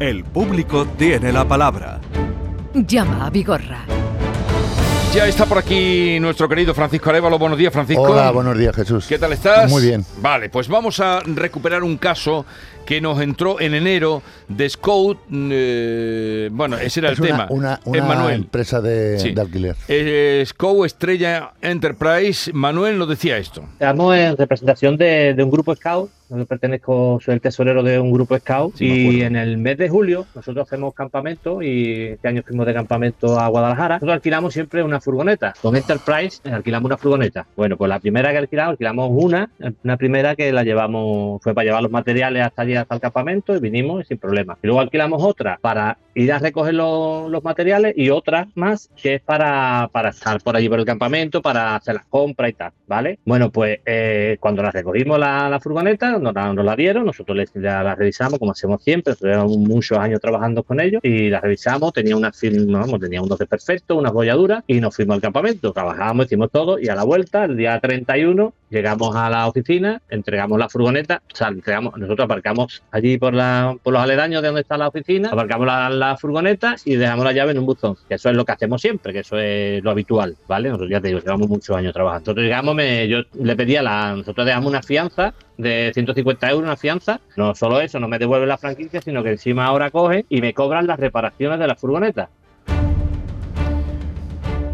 El público tiene la palabra. Llama a Vigorra. Ya está por aquí nuestro querido Francisco Arevalo. Buenos días, Francisco. Hola, buenos días, Jesús. ¿Qué tal estás? Muy bien. Vale, pues vamos a recuperar un caso que nos entró en enero de Scout. eh, bueno, ese era es el una, tema. Una, una Emmanuel. empresa de, Sí. de alquiler. Eh, Scout Estrella Enterprise. Manuel nos decía esto. Estamos en representación de, de un grupo scout. Yo pertenezco, soy el tesorero de un grupo scout. Sí, y en el mes de julio nosotros hacemos campamento y este año fuimos de campamento a Guadalajara. Nosotros alquilamos siempre una furgoneta. Con Enterprise eh, alquilamos una furgoneta. Bueno, pues la primera que alquilamos, alquilamos una. Una primera que la llevamos, fue para llevar los materiales hasta hasta el campamento y vinimos sin problema. Y luego alquilamos otra para ir a recoger los, los materiales y otra más que es para, para estar por allí por el campamento, para hacer las compras y tal, ¿vale? Bueno, pues eh, cuando la recogimos la, la furgoneta, nos la, la dieron, nosotros les- la, revisamos como hacemos siempre, muchos años trabajando con ellos y la revisamos, tenía una firma, vamos, tenía un 12 perfecto, unas bolladuras y nos fuimos al campamento, trabajamos, hicimos todo y a la vuelta, el día 31, llegamos a la oficina, entregamos la furgoneta, o entregamos, nosotros aparcamos allí por, la, por los aledaños de donde está la oficina, aparcamos la, la furgoneta y dejamos la llave en un buzón, que eso es lo que hacemos siempre, que eso es lo habitual, ¿vale? Nosotros ya te digo, llevamos muchos años trabajando. Nosotros llegamos, me- yo le pedía la, nosotros dejamos una fianza de 150 euros, una fianza, no solo eso, no me devuelven la franquicia, sino que encima ahora cogen y me cobran las reparaciones de la furgoneta.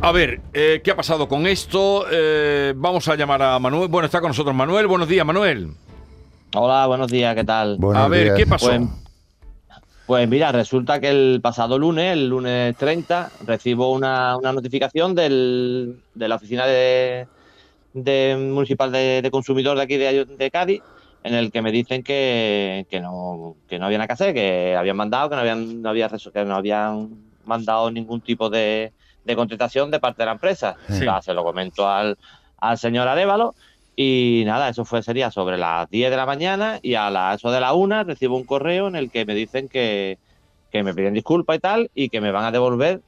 A ver, eh, ¿qué ha pasado con esto? Eh, vamos a llamar a Manuel. Bueno, está con nosotros Manuel. Buenos días, Manuel. Hola, buenos días, ¿qué tal? Buenos a ver, días. ¿qué pasó? Pues, pues mira, resulta que el pasado lunes, el lunes 30, recibo una, una notificación del, de la oficina de, de municipal de, de consumidor de aquí de, de Cádiz, en el que me dicen que, que no, que no había nada que hacer, que habían mandado, que no habían, no había, que no habían mandado ningún tipo de, de contestación de parte de la empresa. Sí. Se lo comento al, al señor Arevalo. Y nada, eso fue sería sobre las 10 de la mañana y a la, eso de la 1 recibo un correo en el que me dicen que, que me piden disculpas y tal y que me van a devolver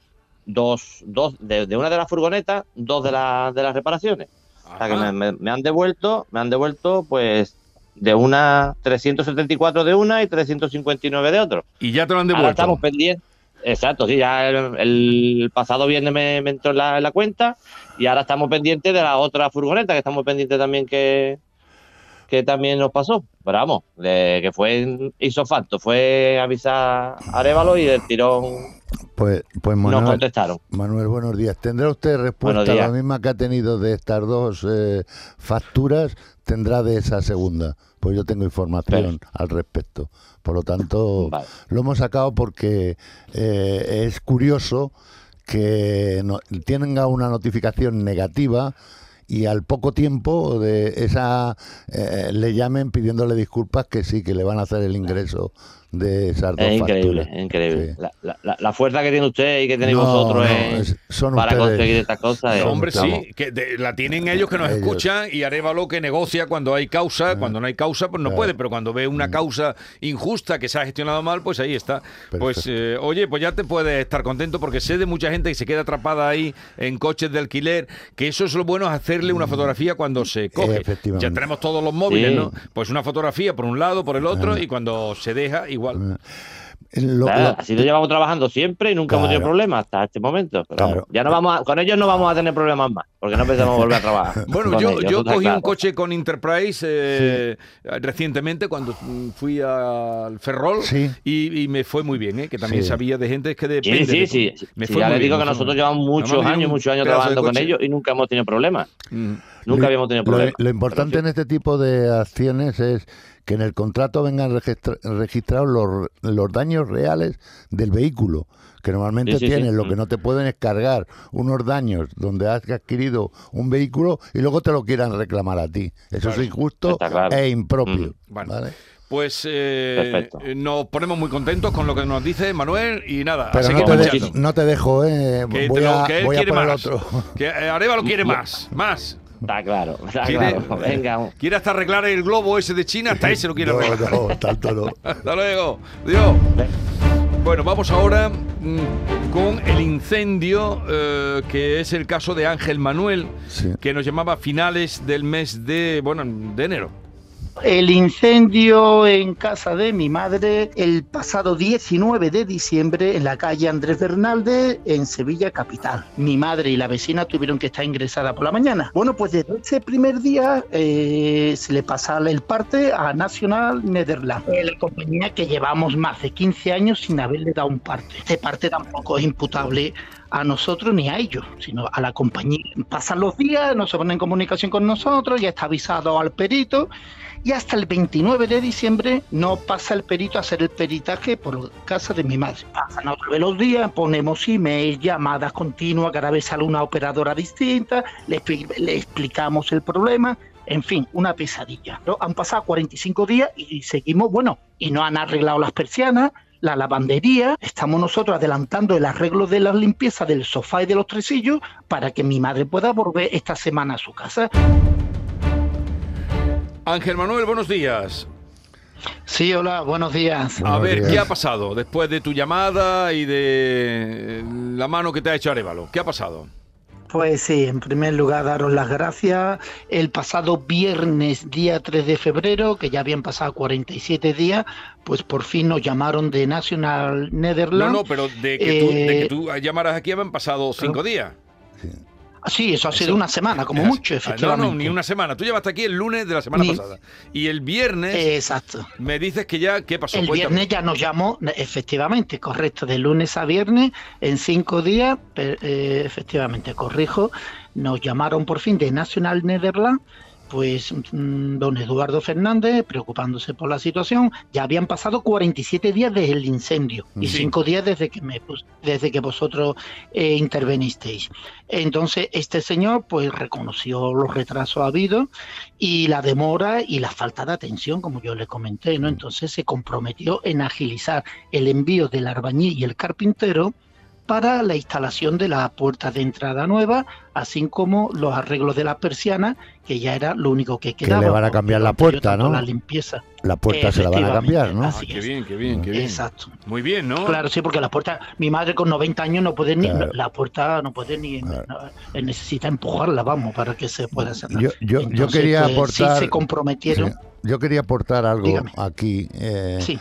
dos, dos de, de una de las furgonetas, dos de, la- de las reparaciones. O sea que Ajá. me, me- me han devuelto, me han devuelto pues de una 374 de una y 359 de otro. Y ya te lo han Ahora devuelto. estamos pendientes. Exacto, sí, ya el, el pasado viernes me, me entró en la, en la cuenta y ahora estamos pendientes de la otra furgoneta, que estamos pendientes también que, que también nos pasó. Pero vamos, de, que fue hizo falto, fue avisar a Arevalo y del tirón Pues, pues nos Manuel, contestaron. Manuel, buenos días. ¿Tendrá usted respuesta días. la misma que ha tenido de estas dos eh, facturas? Tendrá de esa segunda. Pues yo tengo información al respecto. Por lo tanto, Vale. lo hemos sacado porque eh, es curioso que no- tenga una notificación negativa y al poco tiempo de esa eh, le llamen pidiéndole disculpas que sí, que le van a hacer el ingreso de esas dos Es increíble, facturas. es increíble. Sí. La, la- la- fuerza que tiene usted y que tenéis No, vosotros no, es- son para ustedes. conseguir estas cosas. es- Hombre, sí, que de- la tienen ellos que nos Ellos. escuchan y Arevalo que negocia cuando hay causa, cuando no hay causa pues no Claro. puede, pero cuando ve una causa injusta que se ha gestionado mal, pues ahí está. Pues eh, oye, pues ya te puedes estar contento porque sé de mucha gente que se queda atrapada ahí en coches de alquiler, que eso es lo bueno es hacerle una fotografía cuando se coge. Efectivamente. Ya tenemos todos los móviles, Sí. ¿no? Pues una fotografía por un lado, por el otro y cuando se deja igual. Lo- Claro, lo- así lo llevamos trabajando siempre y nunca hemos tenido problemas hasta este momento. Pero Claro. vamos, ya no vamos a- con ellos no vamos a tener problemas más, porque no pensamos volver a trabajar. Bueno, yo, ellos, cogí claro. un coche con Enterprise eh, recientemente cuando fui al Ferrol Sí. y, y me fue muy bien, ¿eh? que también Sí. sabía de gente que Sí, depende. sí, de- sí. sí. Me Sí, fue ya les bien, digo que nosotros llevamos muchos años, muchos años trabajando con ellos y nunca hemos tenido problemas. Mm. Nunca Lo- habíamos tenido problemas. lo importante Pero en este tipo de acciones es que en el contrato vengan registra- registrados los, los daños reales del vehículo, que normalmente Sí, sí, sí. tienes, lo Mm. que no te pueden es cargar unos daños donde has adquirido un vehículo y luego te lo quieran reclamar a ti. Eso Claro. es injusto claro. e impropio. Mm. Bueno. ¿vale? Pues eh, eh, nos ponemos muy contentos con lo que nos dice Manuel y nada, Pero no te, de- marchando. no te dejo, ¿eh? Que, voy te lo- a, que él voy a quiere por el más. otro. Que eh, Arevalo quiere más, más. Está claro, está Quiere, claro. Venga, quiere hasta arreglar el globo ese de China, hasta ese lo quiere No, arreglar. no, tanto no. Hasta luego. Adiós. Bueno, vamos ahora mm, con el incendio, eh, que es el caso de Ángel Manuel, Sí. que nos llamaba a finales del mes de, bueno, de enero. El incendio en casa de mi madre el pasado 19 de diciembre en la calle Andrés Bernalde en Sevilla capital. Mi madre y la vecina tuvieron que estar ingresadas por la mañana. Bueno, pues desde ese primer día eh, se le pasa el parte a National Netherlands, la compañía que llevamos más de 15 años sin haberle dado un parte. Este parte tampoco es imputable a nosotros ni a ellos, sino a la compañía. Pasan los días, no se ponen en comunicación con nosotros, ya está avisado al perito y hasta el 29 de diciembre no pasa el perito a hacer el peritaje por casa de mi madre. Pasan otra vez los días, ponemos email, llamadas continuas, cada vez sale una operadora distinta, le, explicamos el problema, en fin, una pesadilla. Han pasado 45 días y seguimos, bueno, y no han arreglado las persianas, la lavandería, estamos nosotros adelantando el arreglo de la limpieza del sofá y de los tresillos para que mi madre pueda volver esta semana a su casa. Ángel Manuel, buenos días. Sí, hola, buenos días. A ver, ¿qué ha pasado después de tu llamada y de la mano que te ha hecho Arevalo? ¿Qué ha pasado? Pues sí, en primer lugar daros las gracias. El pasado viernes, día 3 de febrero, que ya habían pasado 47 días, pues por fin nos llamaron de National Netherlands. No, no, pero de que, tú, de que tú llamaras aquí habían pasado cinco días. Sí, eso ha sido una semana, como mucho, efectivamente. No, no, ni una semana. Tú llamaste aquí el lunes de la semana pasada. Y el viernes. Exacto. Me dices que ya. ¿Qué pasó? El viernes ya nos llamó, efectivamente, correcto, de lunes a viernes, en cinco días, eh, efectivamente, corrijo, nos llamaron por fin de National Netherlands pues mm, don Eduardo Fernández, preocupándose por la situación, ya habían pasado 47 días desde el incendio y 5 días desde que me desde que vosotros eh, intervenisteis. Entonces, este señor pues reconoció los retrasos habidos y la demora y la falta de atención, como yo le comenté, ¿no? Entonces se comprometió en agilizar el envío del arbañil y el carpintero para la instalación de la puerta de entrada nueva, así como los arreglos de la persiana, que ya era lo único que quedaba. Que le van a cambiar la puerta, ¿no? La limpieza. La puerta se la van a cambiar, ¿no? Ah, qué bien, qué bien, qué bien. Exacto. Muy bien, ¿no? Claro, sí, porque la puerta, mi madre con 90 años no puede ni, la puerta no puede ni, necesita empujarla, vamos, para que se pueda hacer. Yo, yo, yo quería pues, aportar. Sí se comprometieron. yo quería aportar algo aquí. Eh, sí.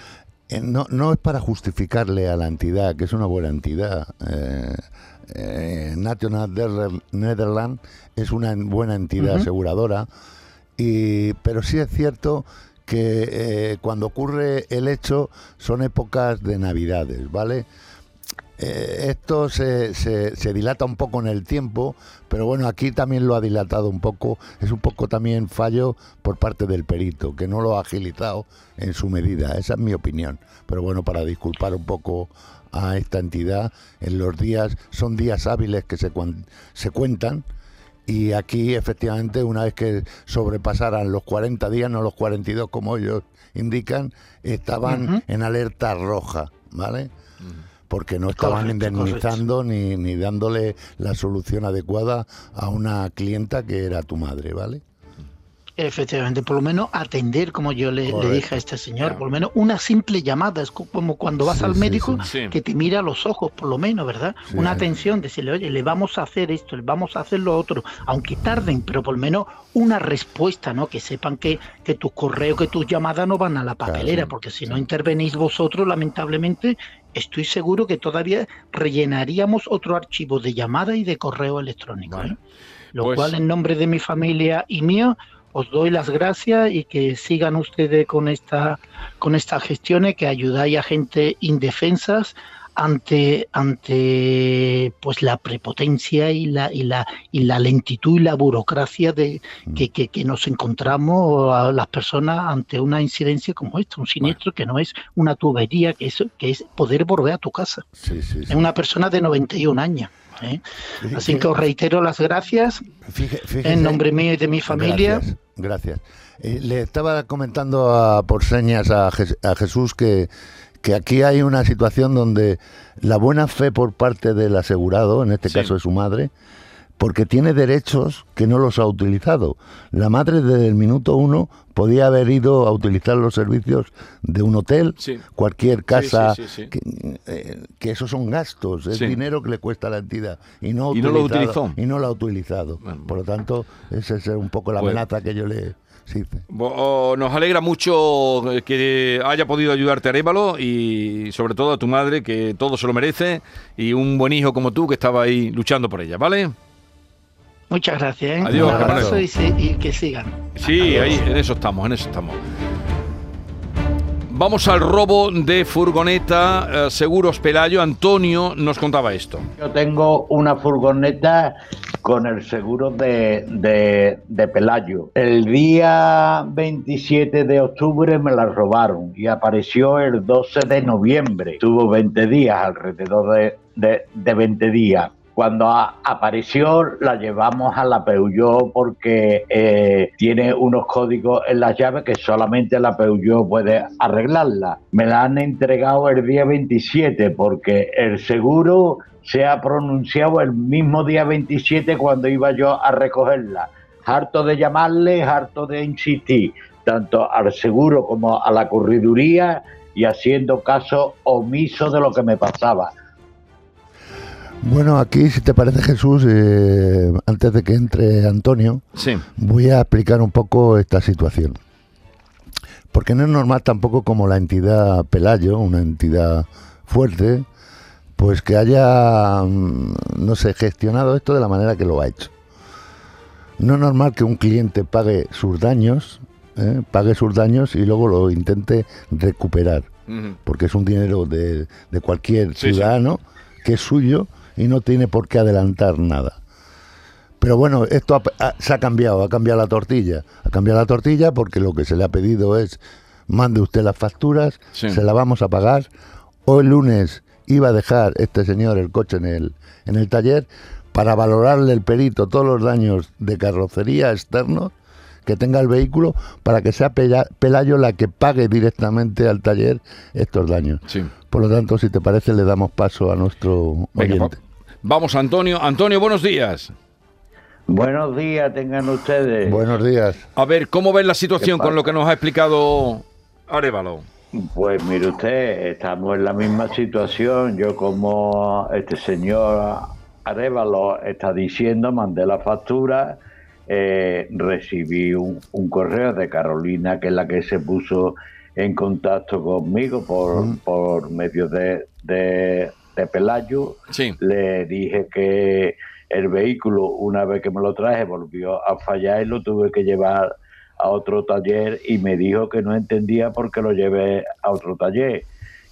Eh, no, no es para justificarle a la entidad, que es una buena entidad. Eh, eh, National Netherlands es una buena entidad aseguradora, y, pero sí es cierto que cuando ocurre el hecho son épocas de Navidades, ¿vale? Esto se, se, se, dilata un poco en el tiempo, pero bueno, aquí también lo ha dilatado un poco. Es un poco también fallo por parte del perito, que no lo ha agilizado en su medida. Esa es mi opinión. Pero bueno, para disculpar un poco a esta entidad, en los días, son días hábiles que se, se cuentan. Y aquí, efectivamente, una vez que sobrepasaran los 40 días, no los 42 como ellos indican, estaban en alerta roja, ¿vale? Porque no estaban indemnizando ni, ni dándole la solución adecuada a una clienta que era tu madre, ¿vale? Efectivamente, por lo menos atender, como yo le, dije a este señor, por lo menos una simple llamada, es como cuando vas al médico que te mira a los ojos, por lo menos, ¿verdad? una atención, decirle, oye, le vamos a hacer esto, le vamos a hacer lo otro, aunque tarden, pero por lo menos una respuesta, ¿no? Que sepan que, que tus correos, que tus llamadas no van a la papelera, porque si no intervenís vosotros, lamentablemente, estoy seguro que todavía rellenaríamos otro archivo de llamada y de correo electrónico. ¿eh? Lo pues cual, en nombre de mi familia y mío, os doy las gracias y que sigan ustedes con esta con estas gestiones que ayudáis a gente indefensas ante ante pues la prepotencia y la y la y la lentitud y la burocracia de que, que, que nos encontramos a las personas ante una incidencia como esta, un siniestro que no es una tubería, que es que es poder volver a tu casa. Sí, sí, sí. Es una persona de 91 años. ¿eh? Así que os reitero las gracias Fíjese, fíjese, en nombre mío y de mi familia. Gracias. gracias. Eh, le estaba comentando a, por señas a, a Jesús que que aquí hay una situación donde la buena fe por parte del asegurado, en este Sí. caso de su madre, porque tiene derechos que no los ha utilizado. La madre desde el minuto uno podía haber ido a utilizar los servicios de un hotel, Sí. cualquier casa, sí, sí, sí. Que, eh, que esos son gastos, es dinero que le cuesta a la entidad y no, Y no lo utilizó. y no ha utilizado. Bueno. Por lo tanto, esa es un poco la amenaza que yo le se dice. Bo- oh, Nos alegra mucho eh, que haya podido ayudarte Arévalo y sobre todo a tu madre que todo se lo merece y un buen hijo como tú que estaba ahí luchando por ella, ¿vale? Muchas gracias. ¿eh? Adiós, Un abrazo Carmelo. y, se- y que sigan. Sí, ahí en eso estamos, en eso estamos. Vamos al robo de furgoneta eh, Seguros Pelayo. Antonio nos contaba esto. Yo tengo una furgoneta con el seguro de, de, de Pelayo. El día 27 de octubre me la robaron y apareció el 12 de noviembre. Tuvo 20 días, alrededor de, de, de 20 días. Cuando apareció la llevamos a la Peugeot porque eh, tiene unos códigos en las llaves que solamente la Peugeot puede arreglarla. Me la han entregado el día 27 porque el seguro se ha pronunciado el mismo día 27 cuando iba yo a recogerla. Harto de llamarle, harto de insistir, tanto al seguro como a la corriduría y haciendo caso omiso de lo que me pasaba. Bueno, aquí, si te parece Jesús, eh, antes de que entre Antonio, Sí. voy a explicar un poco esta situación. Porque no es normal tampoco como la entidad Pelayo, una entidad fuerte, pues que haya, mm, no sé, gestionado esto de la manera que lo ha hecho. No es normal que un cliente pague sus daños, ¿eh? pague sus daños y luego lo intente recuperar, porque es un dinero de, de cualquier Sí, sí. ciudadano que es suyo y no tiene por qué adelantar nada. Pero bueno, esto ha- ha- se ha cambiado, ha cambiado la tortilla. Ha cambiado la tortilla porque lo que se le ha pedido es, mande usted las facturas, Sí. se las vamos a pagar. Hoy lunes iba a dejar este señor el coche en el, en el taller para valorarle el perito todos los daños de carrocería externos que tenga el vehículo para que sea Pela- Pelayo la que pague directamente al taller estos daños. Sí. Por lo tanto, si te parece, le damos paso a nuestro oyente. Vamos, Antonio. Antonio, buenos días. Buenos días, tengan ustedes. Buenos días. A ver, ¿cómo ves la situación ¿Qué con lo que nos ha explicado Arevalo? Pues mire usted, estamos en la misma situación. Yo como este señor Arevalo está diciendo, mandé la factura, eh, recibí un, un correo de Carolina, que es la que se puso en contacto conmigo por, por medio de, de, de Pelayo. Sí. Le dije que el vehículo, una vez que me lo traje, volvió a fallar y lo tuve que llevar a otro taller y me dijo que no entendía por qué lo llevé a otro taller.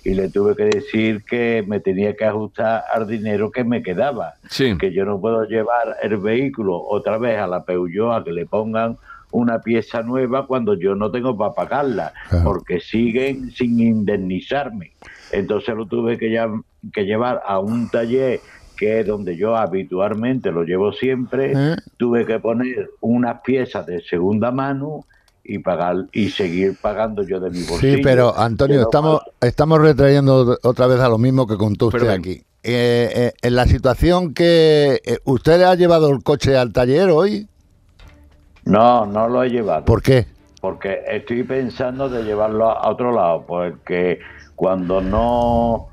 Y le tuve que decir que me tenía que ajustar al dinero que me quedaba. Sí. Que yo no puedo llevar el vehículo otra vez a la Peugeot a que le pongan una pieza nueva cuando yo no tengo para pagarla, Claro. porque siguen sin indemnizarme. Entonces lo tuve que, ya- que llevar a un taller que es donde yo habitualmente lo llevo siempre, ¿Eh? tuve que poner unas piezas de segunda mano y pagar y seguir pagando yo de mi bolsillo. Sí, pero Antonio, Pero estamos, estamos retrayendo otra vez a lo mismo que contó usted aquí. Eh, eh, en la situación que eh, usted ha llevado el coche al taller hoy, No, no lo he llevado. ¿por qué? porque estoy pensando de llevarlo a otro lado, porque cuando no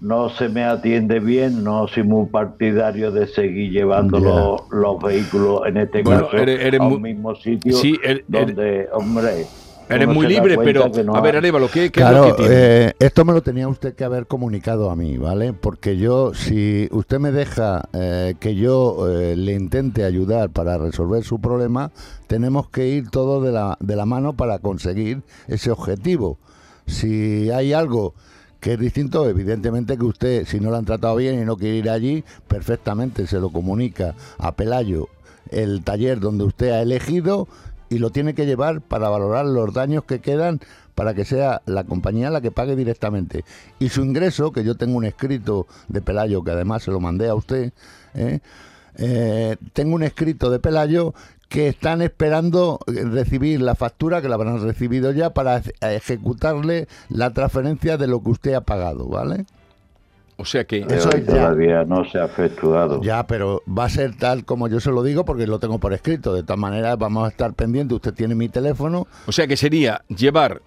no se me atiende bien, no soy muy partidario de seguir llevando los, los vehículos, en este Bueno, caso, eres- eres a un muy- mismo sitio Sí, er- er- donde, hombre... Eres muy libre, pero no a ver, Arevalo, ¿qué, qué es lo que tiene? eh, esto me lo tenía usted que haber comunicado a mí, ¿vale? Porque yo, si usted me deja eh, que yo eh, le intente ayudar para resolver su problema, tenemos que ir todos de la, de la mano para conseguir ese objetivo. Si hay algo que es distinto, evidentemente que usted, si no lo han tratado bien y no quiere ir allí, perfectamente se lo comunica a Pelayo, el taller donde usted ha elegido, y lo tiene que llevar para valorar los daños que quedan para que sea la compañía la que pague directamente. Y su ingreso, que yo tengo un escrito de Pelayo, que además se lo mandé a usted, ¿eh? Eh, tengo un escrito de Pelayo que están esperando eh, recibir la factura, que la habrán recibido ya, para ej- ejecutarle la transferencia de lo que usted ha pagado, ¿vale? O sea que... pero eso es ya. todavía no se ha efectuado. Ya, pero va a ser tal como yo se lo digo porque lo tengo por escrito. De todas maneras, vamos a estar pendientes. Usted tiene mi teléfono. O sea que sería llevar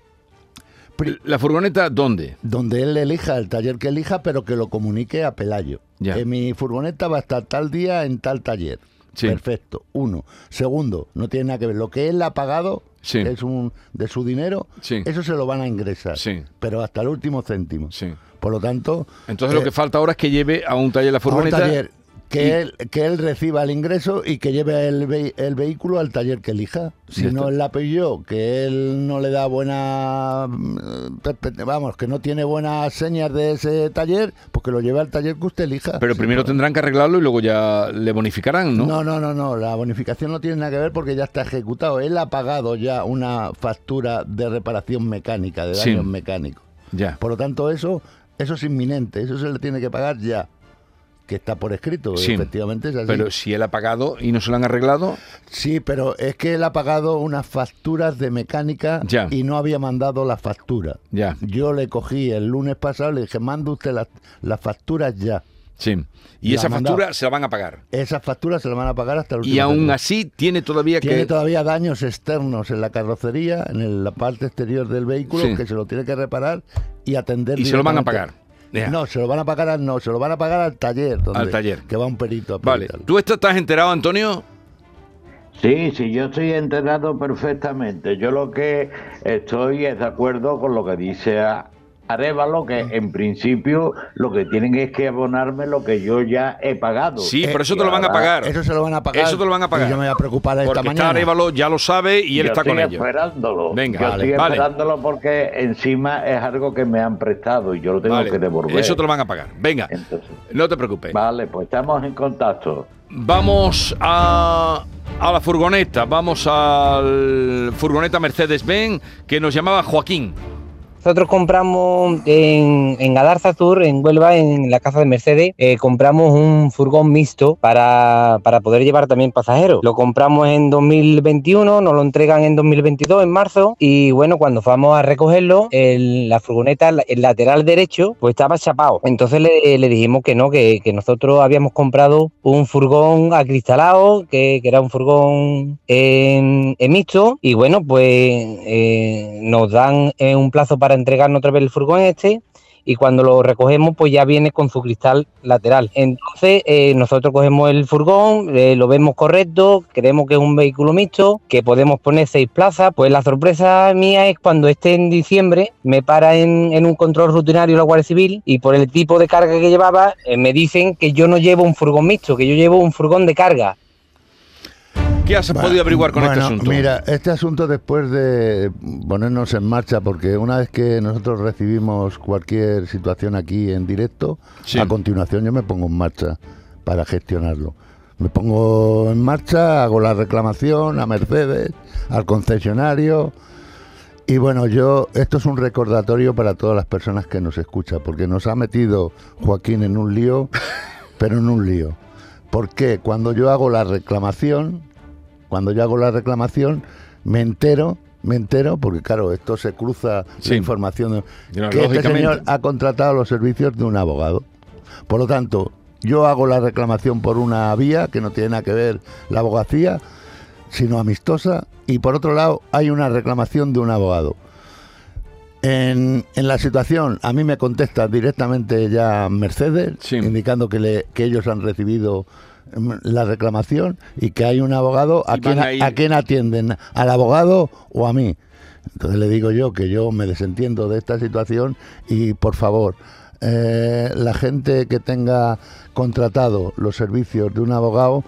Pri- la furgoneta ¿dónde? donde él elija, el taller que elija, pero que lo comunique a Pelayo. Ya. Que mi furgoneta va a estar tal día en tal taller. Sí. Perfecto. Uno. Segundo, no tiene nada que ver. Lo que él ha pagado Sí. es un de su dinero, Sí. eso se lo van a ingresar. Pero hasta el último céntimo. Sí. Por lo tanto, Entonces lo eh, que falta ahora es que lleve a un taller la a un furgoneta. taller que él que él reciba el ingreso y que lleve el, ve- el vehículo al taller que elija. Si no él la pilló, que él no le da buena mm, perspe- vamos, que no tiene buenas señas de ese taller, pues que lo lleve al taller que usted elija. Pero Sí, primero tendrán que arreglarlo y luego ya le bonificarán, ¿no? No, no, no, no, la bonificación no tiene nada que ver porque ya está ejecutado. Él ha pagado ya una factura de reparación mecánica, de Sí. daños mecánicos. Ya. Por lo tanto, eso, eso es inminente, eso se le tiene que pagar ya. Que está por escrito, Sí. efectivamente es así. Pero si él ha pagado y no se lo han arreglado, Sí, pero es que él ha pagado unas facturas de mecánica Ya. y no había mandado la factura. ya. Yo le cogí el lunes pasado y le dije, manda usted las, facturas ya. Sí. Y La esa ha mandado. factura se la van a pagar. Esas facturas se las van a pagar hasta el último Y aún así tiene todavía Tiene que... todavía daños externos en la carrocería, en el- la parte exterior del vehículo, Sí. que se lo tiene que reparar y atender. Y se lo van a pagar. No, se lo van a pagar al, no, se lo van a pagar al taller. Donde, Al taller. Que va un perito a Vale. ¿Tú esto estás enterado, Antonio? Sí, sí, yo estoy enterado perfectamente. Yo lo que estoy es de acuerdo con lo que dice a- Arevalo, que en principio lo que tienen es que abonarme lo que yo ya he pagado. Sí, Eh, pero eso te lo van a pagar. Eso se lo van a pagar. Eso te lo van a pagar. Y yo me voy a preocupar esta Porque está mañana. Arevalo, ya lo sabe y él yo está estoy con ellos. esperándolo. Venga, yo vale, estoy vale. esperándolo porque encima es algo que me han prestado y yo lo tengo Vale, que devolver. Eso te lo van a pagar. Venga, Entonces, no te preocupes. vale, pues estamos en contacto. Vamos a, a la furgoneta. Vamos al furgoneta Mercedes-Benz que nos llamaba Joaquín. Nosotros compramos en, en Gadarza Tour, en Huelva, en la casa de Mercedes, eh, compramos un furgón mixto para, para poder llevar también pasajeros. Lo compramos en 2021, nos lo entregan en 2022, en marzo, y bueno, cuando fuimos a recogerlo, el- la furgoneta, el lateral derecho, pues estaba chapado. Entonces le, le dijimos que no, que, que nosotros habíamos comprado un furgón acristalado, que, que era un furgón en mixto, y bueno, pues eh, nos dan eh, un plazo para entregarnos otra vez el furgón este y cuando lo recogemos pues ya viene con su cristal lateral. Entonces eh, nosotros cogemos el furgón, eh, lo vemos correcto, creemos que es un vehículo mixto, que podemos poner seis plazas. Pues la sorpresa mía es cuando esté en diciembre, me para en, en un control rutinario la Guardia Civil y por el tipo de carga que llevaba eh, me dicen que yo no llevo un furgón mixto, que yo llevo un furgón de carga. ¿Qué has Bueno, podido averiguar con este asunto? Mira, este asunto después de ponernos en marcha, porque una vez que nosotros recibimos cualquier situación aquí en directo, Sí. a continuación yo me pongo en marcha para gestionarlo. Me pongo en marcha, hago la reclamación a Mercedes, al concesionario. Y bueno, yo, esto es un recordatorio para todas las personas que nos escuchan, porque nos ha metido Joaquín en un lío, pero en un lío. Porque cuando yo hago la reclamación, cuando yo hago la reclamación, me entero, me entero, porque claro, esto se cruza Sí. la información, No, que este señor ha contratado los servicios de un abogado. Por lo tanto, yo hago la reclamación por una vía que no tiene nada que ver la abogacía, sino amistosa, y por otro lado hay una reclamación de un abogado. En, en la situación, a mí me contesta directamente ya Mercedes, Sí. indicando que, le- que ellos han recibido la reclamación y que hay un abogado a van a a quien atienden, al abogado o a mí. Entonces le digo yo que yo me desentiendo de esta situación y por favor, eh, la gente que tenga contratado los servicios de un abogado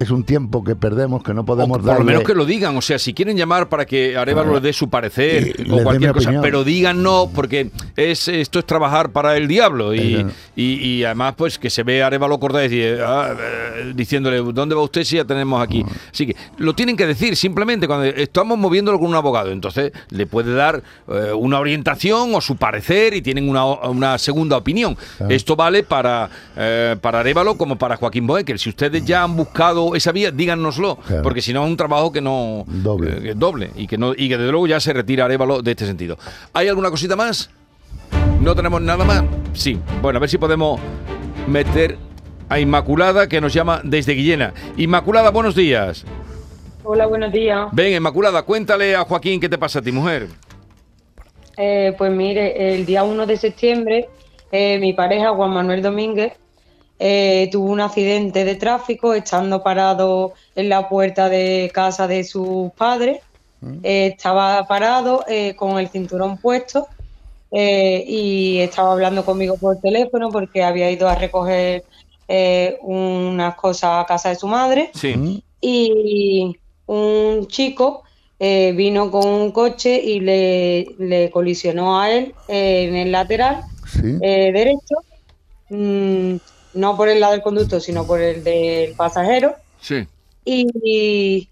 es un tiempo que perdemos, que no podemos por lo menos que lo digan, o sea, si quieren llamar para que Arevalo les dé su parecer Y o cualquier cosa, opinión. pero digan no, porque es esto es trabajar para el diablo y, y, y además pues que se ve Arevalo Cordés y, ah, eh, diciéndole ¿dónde va usted si ya tenemos aquí? Así que lo tienen que decir simplemente cuando estamos moviéndolo con un abogado, entonces le puede dar eh, una orientación o su parecer y tienen una, una segunda opinión. Esto vale para, eh, para Arevalo como para Joaquín Boecker. Si ustedes ya han buscado esa vía, díganoslo, Claro. porque si no es un trabajo que no Doble. eh, que doble y que no y que desde luego ya se retira Arevalo de este sentido. ¿Hay alguna cosita más? ¿No tenemos nada más? Sí. Bueno, a ver si podemos meter a Inmaculada que nos llama desde Guillena. Inmaculada, buenos días. Hola, buenos días. Ven, Inmaculada, cuéntale a Joaquín qué te pasa a ti, mujer. Eh, pues mire, el día 1 de septiembre, eh, mi pareja, Juan Manuel Domínguez, eh, tuvo un accidente de tráfico estando parado en la puerta de casa de sus padres. Eh, estaba parado eh, con el cinturón puesto eh, y estaba hablando conmigo por teléfono porque había ido a recoger eh, unas cosas a casa de su madre Sí. y un chico eh, vino con un coche y le, le colisionó a él eh, en el lateral Sí. eh, derecho, mm, no por el lado del conductor, sino por el del pasajero, Sí. y,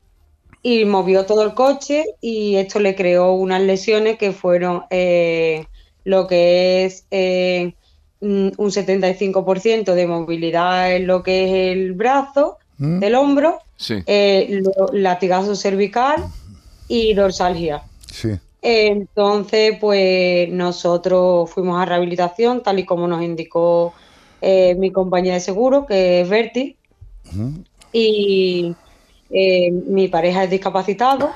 y movió todo el coche y esto le creó unas lesiones que fueron eh, lo que es eh, mm, un 75% de movilidad en lo que es el brazo, ¿Mm? del hombro, Sí. eh, lo- latigazo cervical y dorsalgia. Sí. Entonces, pues nosotros fuimos a rehabilitación, tal y como nos indicó eh, mi compañía de seguro, que es Berti, Ujú. y eh, mi pareja es discapacitado,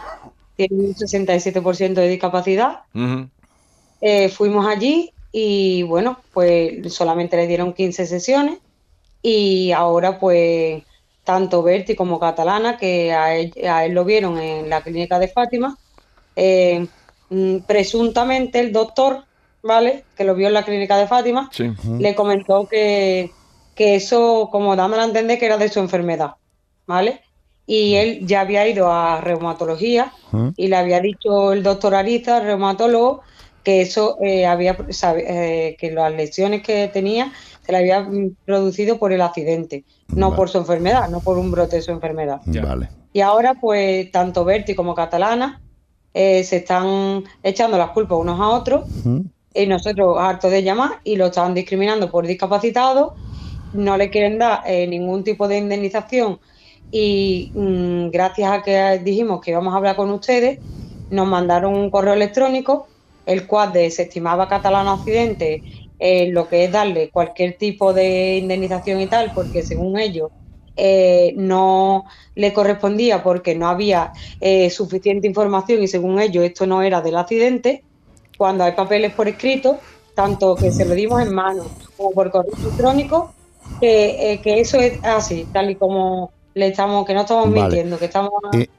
tiene un 67% de discapacidad. Ujú. Eh, fuimos allí y bueno, pues solamente le dieron 15 sesiones y ahora pues tanto Berti como Catalana, que a él, a él lo vieron en la clínica de Fátima, eh, mm, presuntamente el doctor, ¿vale? Que lo vio en la clínica de Fátima, Sí. le comentó que, que eso, como dándole a entender que era de su enfermedad, ¿vale? Y él ya había ido a reumatología y le había dicho el doctor Ariza, el reumatólogo, que eso eh, había eh, que las lesiones que tenía se le había mm, producido por el accidente, no Vale. por su enfermedad, no por un brote de su enfermedad. Vale. Y ahora, pues, tanto Berti como Catalana eh, se están echando las culpas unos a otros. Y nosotros hartos de llamar y lo estaban discriminando por discapacitado, no le quieren dar eh, ningún tipo de indemnización y mm, gracias a que dijimos que íbamos a hablar con ustedes, nos mandaron un correo electrónico, el cual desestimaba Catalana Occidente eh, lo que es darle cualquier tipo de indemnización y tal, porque según ellos eh, no le correspondía porque no había eh, suficiente información y según ellos esto no era del accidente, cuando hay papeles por escrito, tanto que se lo dimos en mano como por correo electrónico, que, eh, que eso es así, tal y como le estamos, que no estamos Vale. mintiendo, que estamos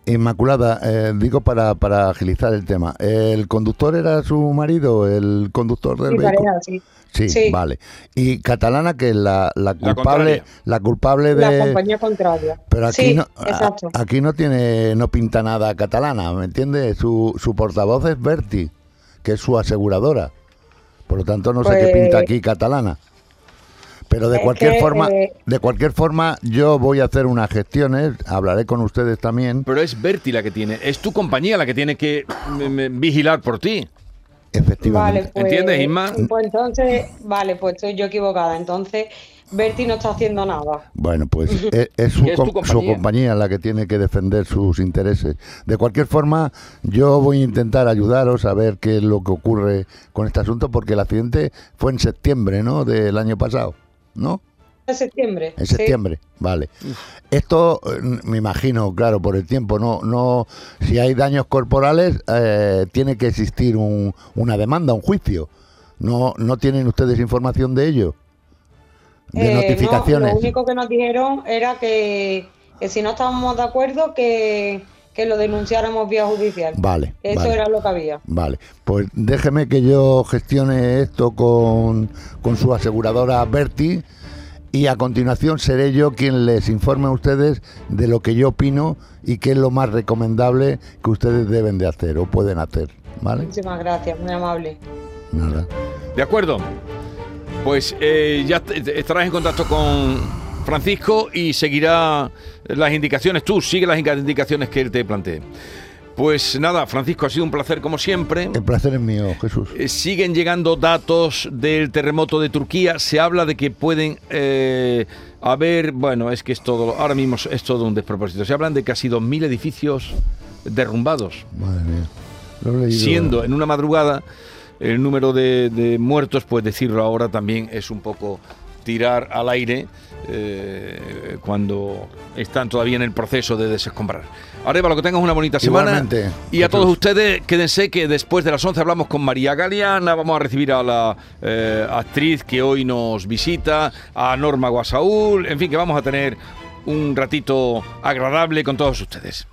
Inmaculada, eh, digo para, para agilizar el tema. ¿El conductor era su marido, el conductor del vehículo? pareja, sí. Sí, Sí. vale. Y Catalana, que es la, la culpable, la culpable La de... compañía contraria. Pero aquí Sí, no, a- exacto. aquí no tiene, no pinta nada catalana, ¿me entiendes? Su, su portavoz es Berti, que es su aseguradora. Por lo tanto, no sé qué Pues- pinta aquí catalana. Pero de cualquier que, forma, eh, de cualquier forma, yo voy a hacer unas gestiones, hablaré con ustedes también, Pero es Berti la que tiene, es tu compañía la que tiene que mm, mm, vigilar por ti. efectivamente. Vale, pues, ¿Entiendes, Isma? Pues entonces, vale, pues estoy yo equivocada. Entonces, Berti no está haciendo nada. Bueno, pues es, es su, es compañía. la que tiene que defender sus intereses. De cualquier forma, yo voy a intentar ayudaros a ver qué es lo que ocurre con este asunto, porque el accidente fue en septiembre, ¿no? Del año pasado, ¿no? En septiembre. En sí. septiembre, vale. Esto, eh, me imagino, claro, por el tiempo, no, no, si hay daños corporales, eh, tiene que existir un- una demanda, un juicio. No, no tienen ustedes información de ello, de Eh, no, notificaciones. lo único que nos dijeron era que, que si no estábamos de acuerdo, que, que lo denunciáramos vía judicial. Vale, Eso vale. era lo que había. Vale, pues déjeme que yo gestione esto con, con su aseguradora Berti y a continuación seré yo quien les informe a ustedes de lo que yo opino y qué es lo más recomendable que ustedes deben de hacer o pueden hacer, ¿vale? Muchísimas gracias, muy amable. Nada. ¿De acuerdo? Pues eh, ya estarás en contacto con Francisco y seguirá las indicaciones. Tú sigue las indicaciones que él te plantee. Pues nada, Francisco, ha sido un placer como siempre. El placer es mío, Jesús. Eh, Siguen llegando datos del terremoto de Turquía. Se habla de que pueden eh, haber, bueno, es que es todo, ahora mismo es todo un despropósito. Se hablan de casi 2.000 edificios derrumbados, Madre mía. Lo he leído. siendo en una madrugada el número de, de muertos, pues decirlo ahora también es un poco tirar al aire eh, cuando están todavía en el proceso de desescombrar. Arevalo, que tengas una bonita semana. Y a todos ustedes, quédense que después de las 11 hablamos con María Galeana, vamos a recibir a la eh, actriz que hoy nos visita, a Norma Guasaúl, en fin, que vamos a tener un ratito agradable con todos ustedes.